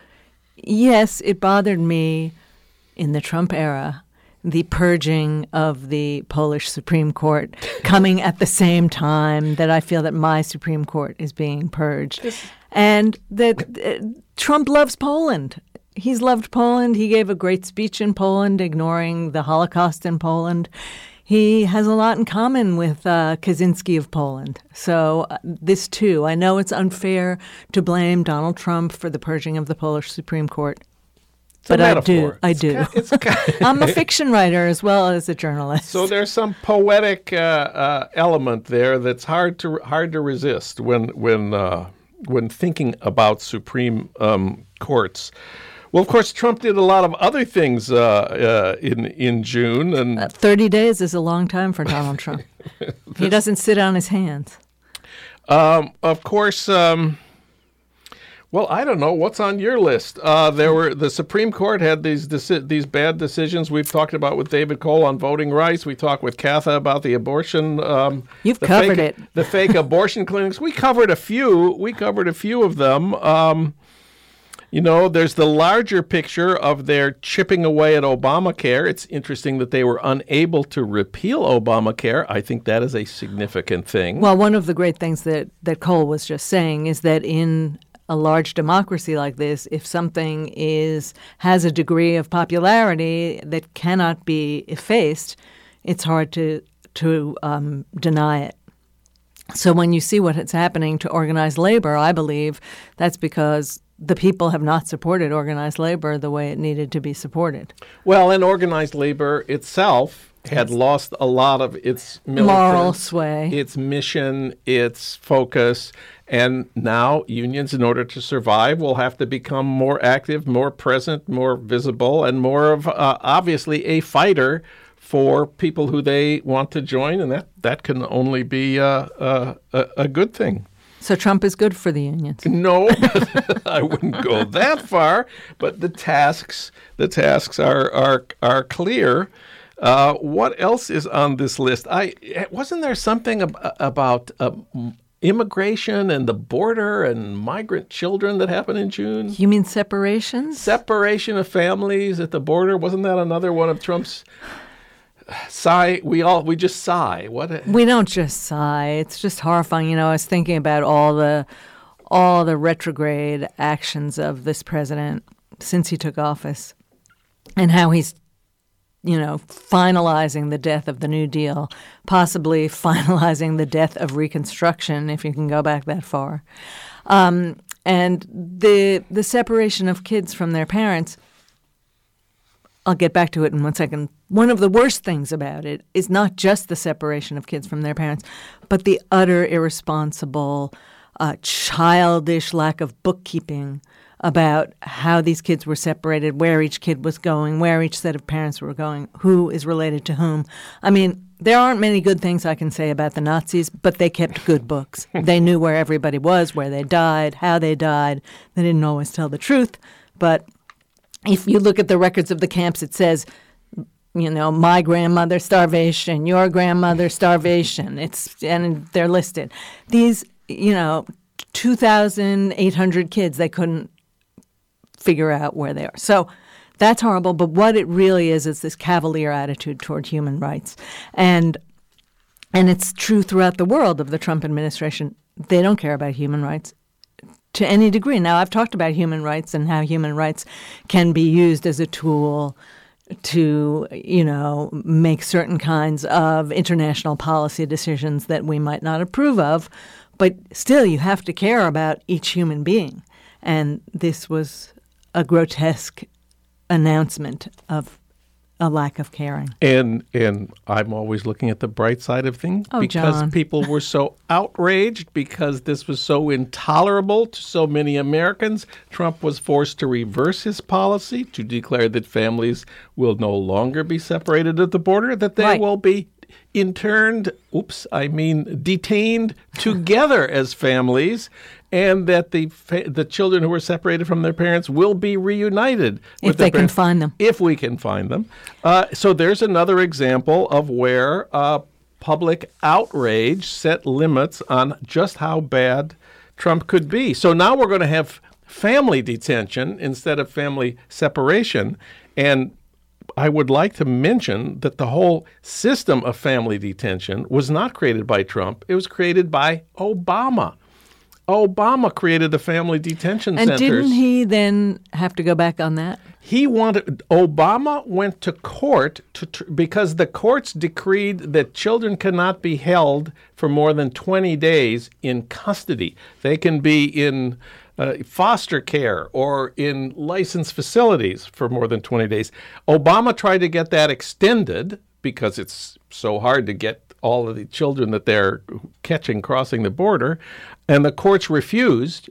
[SPEAKER 4] yes, it bothered me in the Trump era the purging of the Polish Supreme Court coming at the same time that I feel that my Supreme Court is being purged. And that uh, Trump loves Poland. He's loved Poland. He gave a great speech in Poland, ignoring the Holocaust in Poland. He has a lot in common with uh, Kaczynski of Poland. So, uh, this too, I know it's unfair to blame Donald Trump for the purging of the Polish Supreme Court.
[SPEAKER 1] It's
[SPEAKER 4] But I do. I do.
[SPEAKER 1] ki- It's ki-
[SPEAKER 4] I'm a fiction writer as well as a journalist.
[SPEAKER 1] so there's some poetic uh, uh, element there that's hard to hard to resist when when uh, when thinking about Supreme um, courts. Well, of course, Trump did a lot of other things uh, uh, in in June, and
[SPEAKER 4] Uh, 30 days is a long time for Donald Trump. he doesn't sit on his hands.
[SPEAKER 1] Um, of course, um, well, I don't know what's on your list. Uh, there were the Supreme Court had these deci- these bad decisions we've talked about with David Cole on voting rights. We talked with Katha about the abortion. Um,
[SPEAKER 4] You've
[SPEAKER 1] the
[SPEAKER 4] covered
[SPEAKER 1] fake,
[SPEAKER 4] it.
[SPEAKER 1] The fake abortion clinics. We covered a few. We covered a few of them. Um, you know, there's the larger picture of their chipping away at Obamacare. It's interesting that they were unable to repeal Obamacare. I think that is a significant thing.
[SPEAKER 4] Well, one of the great things that, that Cole was just saying is that in a large democracy like this, if something is has a degree of popularity that cannot be effaced, it's hard to to um, deny it. So when you see what's happening to organized labor, I believe that's because the people have not supported organized labor the way it needed to be supported.
[SPEAKER 1] Well, and organized labor itself had lost a lot of its
[SPEAKER 4] moral sway,
[SPEAKER 1] its mission, its focus, and now unions, in order to survive, will have to become more active, more present, more visible, and more of uh, obviously a fighter for people who they want to join, and that that can only be uh, uh, a, a good thing.
[SPEAKER 4] So Trump is good for the unions.
[SPEAKER 1] No, I wouldn't go that far. But the tasks, the tasks are are are clear. Uh, what else is on this list? I wasn't there something ab- about uh, immigration and the border and migrant children that happened in June.
[SPEAKER 4] You mean separations?
[SPEAKER 1] Separation of families at the border. Wasn't that another one of Trump's sigh we all we just sigh. What a-
[SPEAKER 4] we don't just sigh. It's just horrifying. You know i was thinking about all the all the retrograde actions of this president since he took office and how he's you know finalizing the death of the new deal possibly finalizing the death of reconstruction if you can go back that far. Um, and the the separation of kids from their parents I'll get back to it in one second. One of the worst things about it is not just the separation of kids from their parents, but the utter irresponsible, uh, childish lack of bookkeeping about how these kids were separated, where each kid was going, where each set of parents were going, who is related to whom. I mean, there aren't many good things I can say about the Nazis, but they kept good books. they knew where everybody was, where they died, how they died. They didn't always tell the truth, but if you look at the records of the camps, it says, you know, my grandmother starvation, your grandmother starvation. It's and they're listed. These, you know, two thousand eight hundred kids. They couldn't figure out where they are. So that's horrible. But what it really is is this cavalier attitude toward human rights, and and it's true throughout the world of the Trump administration. They don't care about human rights to any degree. Now, I've talked about human rights and how human rights can be used as a tool to, you know, make certain kinds of international policy decisions that we might not approve of. But still, you have to care about each human being. And this was a grotesque announcement of a lack of caring.
[SPEAKER 1] And and I'm always looking at the bright side of things
[SPEAKER 4] oh,
[SPEAKER 1] because
[SPEAKER 4] Jon.
[SPEAKER 1] people were so outraged because this was so intolerable to so many Americans. Trump was forced to reverse his policy to declare that families will no longer be separated at the border, that they
[SPEAKER 4] right.
[SPEAKER 1] will be interned, oops, I mean detained together as families, and that the fa- the children who were separated from their parents will be reunited
[SPEAKER 4] if they can find them.
[SPEAKER 1] If we can find them. Uh, so there's another example of where uh, public outrage set limits on just how bad Trump could be. So now we're going to have family detention instead of family separation, and I would like to mention that the whole system of family detention was not created by Trump. It was created by Obama. Obama created the family detention
[SPEAKER 4] and
[SPEAKER 1] centers.
[SPEAKER 4] didn't he then have to go back on that?
[SPEAKER 1] He wanted Obama went to court to tr- because the courts decreed that children cannot be held for more than 20 days in custody. They can be in uh, foster care or in licensed facilities for more than 20 days. Obama tried to get that extended because it's so hard to get all of the children that they're catching crossing the border, and the courts refused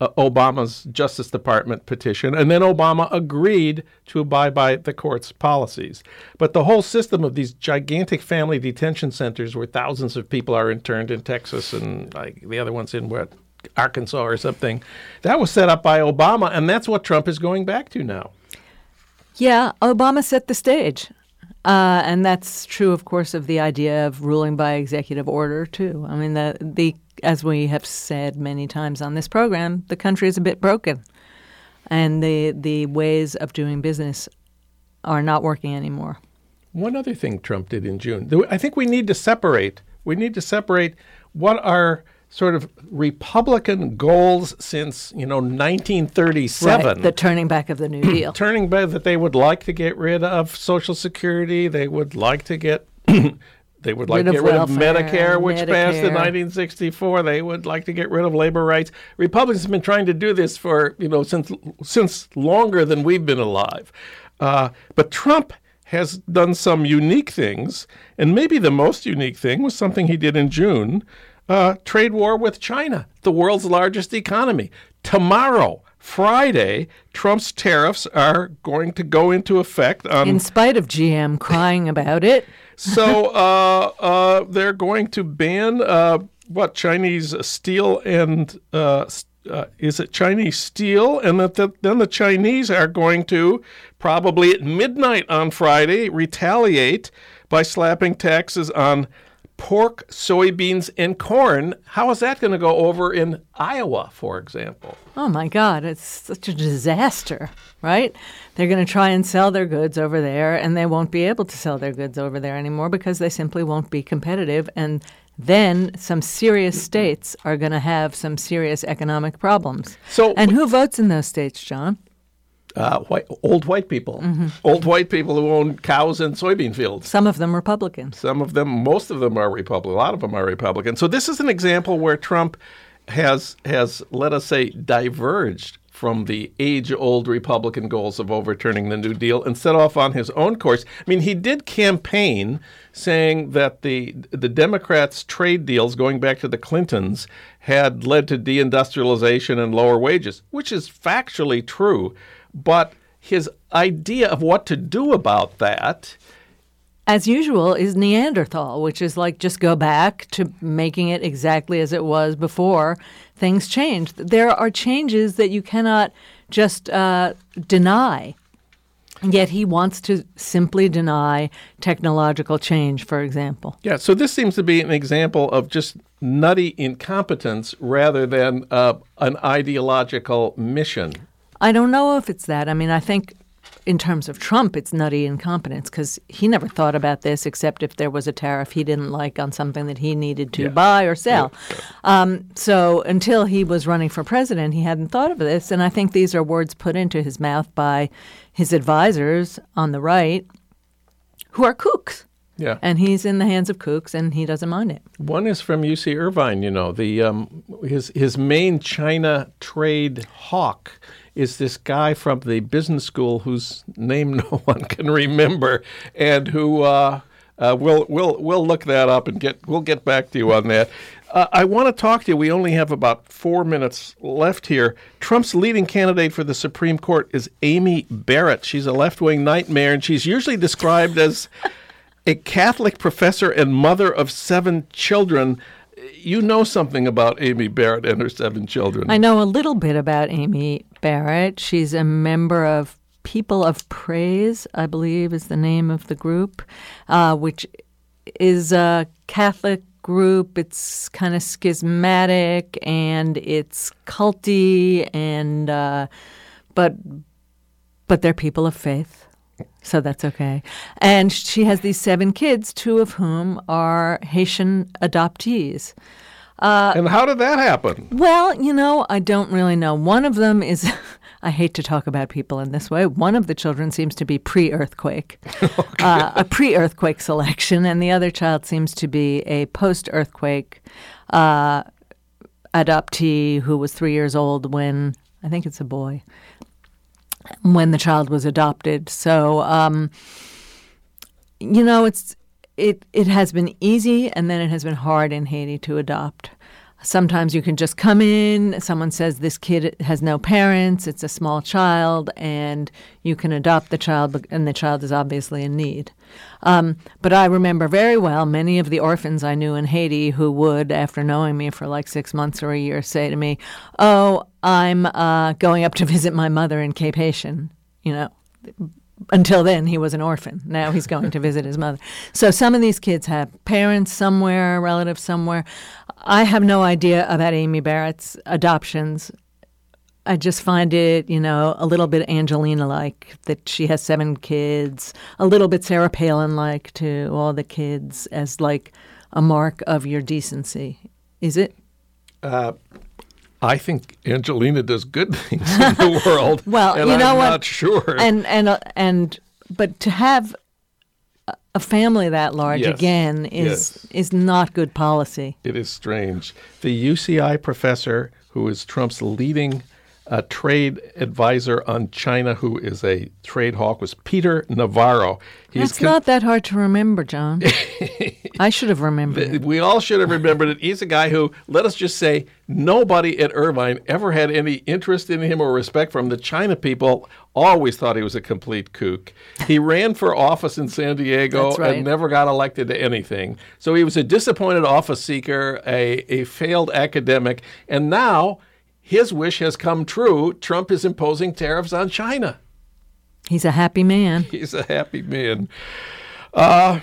[SPEAKER 1] uh, Obama's Justice Department petition, and then Obama agreed to abide by the court's policies. But the whole system of these gigantic family detention centers where thousands of people are interned in Texas and like the other ones in what Arkansas or something, that was set up by Obama, and that's what Trump is going back to now.
[SPEAKER 4] Yeah, Obama set the stage. Uh, and that's true, of course, of the idea of ruling by executive order too. I mean, the the as we have said many times on this program, the country is a bit broken, and the the ways of doing business are not working anymore.
[SPEAKER 1] One other thing Trump did in June, I think we need to separate. We need to separate what are sort of Republican goals since you know 1937.
[SPEAKER 4] Right, the turning back of the New Deal.
[SPEAKER 1] turning back that they would like to get rid of Social Security. They would like to get. They would like
[SPEAKER 4] Rid
[SPEAKER 1] to
[SPEAKER 4] of
[SPEAKER 1] get rid of Medicare, which passed in 1964. They would like to get rid of labor rights. Republicans have been trying to do this for you know since since longer than we've been alive. Uh, but Trump has done some unique things, and maybe the most unique thing was something he did in June: uh, trade war with China, the world's largest economy. Tomorrow. Friday, Trump's tariffs are going to go into effect on
[SPEAKER 4] In spite of GM crying about it,
[SPEAKER 1] so uh, uh, they're going to ban uh, what Chinese steel and uh, uh, is it Chinese steel, and that the, then the Chinese are going to probably at midnight on Friday retaliate by slapping taxes on pork, soybeans, and corn. How is that going to go over in Iowa, for example?
[SPEAKER 4] oh my God, it's such a disaster, right? They're going to try and sell their goods over there, and they won't be able to sell their goods over there anymore because they simply won't be competitive. And then some serious states are going to have some serious economic problems.
[SPEAKER 1] So-
[SPEAKER 4] and who votes in those states, Jon?
[SPEAKER 1] Uh, white, old white people, old white people who own cows and soybean fields.
[SPEAKER 4] Some of them Republicans.
[SPEAKER 1] Some of them, most of them are Republican. A lot of them are Republican. So this is an example where Trump has has let us say diverged from the age-old Republican goals of overturning the New Deal and set off on his own course. I mean, he did campaign saying that the the Democrats' trade deals going back to the Clintons had led to deindustrialization and lower wages, which is factually true, but his idea of what to do about that
[SPEAKER 4] as usual, is Neanderthal, which is like just go back to making it exactly as it was before things changed. There are changes that you cannot just uh, deny. Yet he wants to simply deny technological change, for example.
[SPEAKER 1] Yeah, so this seems to be an example of just nutty incompetence rather than uh, an ideological mission.
[SPEAKER 4] I don't know if it's that. I mean, I think in terms of Trump, it's nutty incompetence because he never thought about this except if there was a tariff he didn't like on something that he needed to buy or sell. Um, so until he was running for president, he hadn't thought of this. And I think these are words put into his mouth by his advisors on the right who are kooks.
[SPEAKER 1] Yeah.
[SPEAKER 4] And he's in the hands of kooks and he doesn't mind it.
[SPEAKER 1] One is from UC Irvine, you know. The um, his his main China trade hawk is this guy from the business school whose name no one can remember, and who uh, uh, we'll we'll we'll look that up and get we'll get back to you on that. Uh, I want to talk to you. We only have about four minutes left here. Trump's leading candidate for the Supreme Court is Amy Barrett. She's a left wing nightmare, and she's usually described as a Catholic professor and mother of seven children. You know something about Amy Barrett and her seven children.
[SPEAKER 4] I know a little bit about Amy Barrett. She's a member of People of Praise, I believe is the name of the group, uh, which is a Catholic group. It's kind of schismatic and it's culty, and uh, but but they're people of faith. So that's okay. And she has these seven kids, two of whom are Haitian adoptees.
[SPEAKER 1] And how did that happen?
[SPEAKER 4] Well, you know, I don't really know. One of them is, I hate to talk about people in this way. One of the children seems to be pre earthquake, uh, a pre earthquake selection, and the other child seems to be a post earthquake uh, adoptee who was three years old when, I think it's a boy, when the child was adopted. So, um, you know, it's it it has been easy and then it has been hard in Haiti to adopt. Sometimes you can just come in, someone says this kid has no parents, it's a small child, and you can adopt the child, and the child is obviously in need. Um, but I remember very well many of the orphans I knew in Haiti who would, after knowing me for like six months or a year, say to me, Oh, I'm uh, going up to visit my mother in Cap-Haïtien, you know until then he was an orphan. Now he's going to visit his mother. So some of these kids have parents somewhere relatives somewhere. I have no idea about amy barrett's adoptions. I just find it you know a little bit angelina like that she has seven kids a little bit sarah palin like to all the kids as like a mark of your decency. Is it?
[SPEAKER 1] Uh, I think Angelina does good things in the world.
[SPEAKER 4] well, you know what
[SPEAKER 1] I'm
[SPEAKER 4] what?
[SPEAKER 1] not sure.
[SPEAKER 4] And and uh, and but to have a- a family that large
[SPEAKER 1] Yes.
[SPEAKER 4] again is
[SPEAKER 1] Yes.
[SPEAKER 4] is not good policy.
[SPEAKER 1] It is strange. The UCI professor, who is Trump's leading uh, trade advisor on China, who is a trade hawk, was Peter Navarro. He's
[SPEAKER 4] That's not that hard to remember, Jon. I should have remembered. it.
[SPEAKER 1] we all should have remembered it. He's a guy who, let us just say, nobody at Irvine ever had any interest in him or respect from. The China people always thought he was a complete kook. He ran for office in San Diego
[SPEAKER 4] right.
[SPEAKER 1] and never got elected to anything. So he was a disappointed office seeker, a, a failed academic, and now his wish has come true. Trump is imposing tariffs on China.
[SPEAKER 4] He's a happy man.
[SPEAKER 1] He's a happy man. Uh,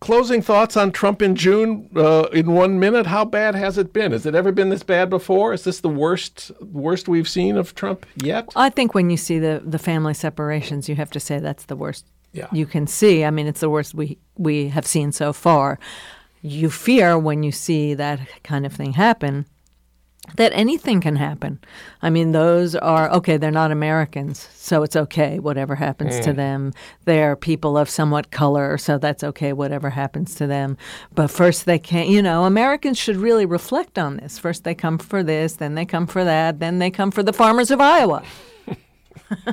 [SPEAKER 1] closing thoughts on Trump in June uh, in one minute. How bad has it been? Has it ever been this bad before? Is this the worst worst we've seen of Trump yet?
[SPEAKER 4] I think when you see the, the family separations, you have to say that's the worst
[SPEAKER 1] Yeah.
[SPEAKER 4] you can see. I mean, it's the worst we we have seen so far. You fear when you see that kind of thing happen that anything can happen. I mean, those are okay, they're not Americans, so it's okay whatever happens to mm. them. They're people of somewhat color, so that's okay whatever happens to them. But first they can't, you know, Americans should really reflect on this. First they come for this, then they come for that, then they come for the farmers of Iowa.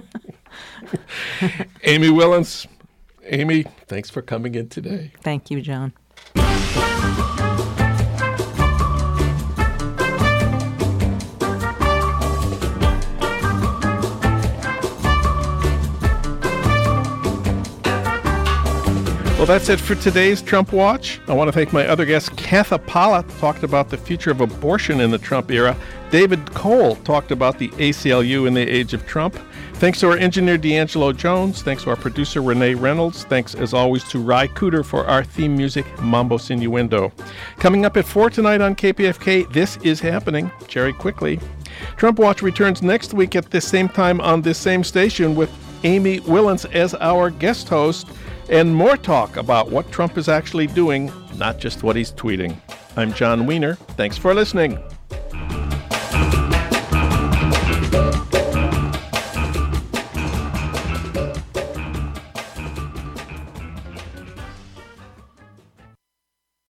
[SPEAKER 1] Amy Wilentz. Amy, thanks for coming in today.
[SPEAKER 4] Thank you, Jon.
[SPEAKER 1] Well, that's it for today's Trump Watch. I want to thank my other guests. Katha Pollitt talked about the future of abortion in the Trump era. David Cole talked about the ACLU in the age of Trump. Thanks to our engineer D'Angelo Jones. Thanks to our producer Renee Reynolds. Thanks as always to Ry Cooter for our theme music, Mambo Sinuendo. Coming up at 4 tonight on KPFK, This Is Happening, Jerry Quickley. Trump Watch returns next week at the same time on this same station with Amy Wilentz as our guest host and more talk about what Trump is actually doing, not just what he's tweeting. I'm Jon Wiener. Thanks for listening.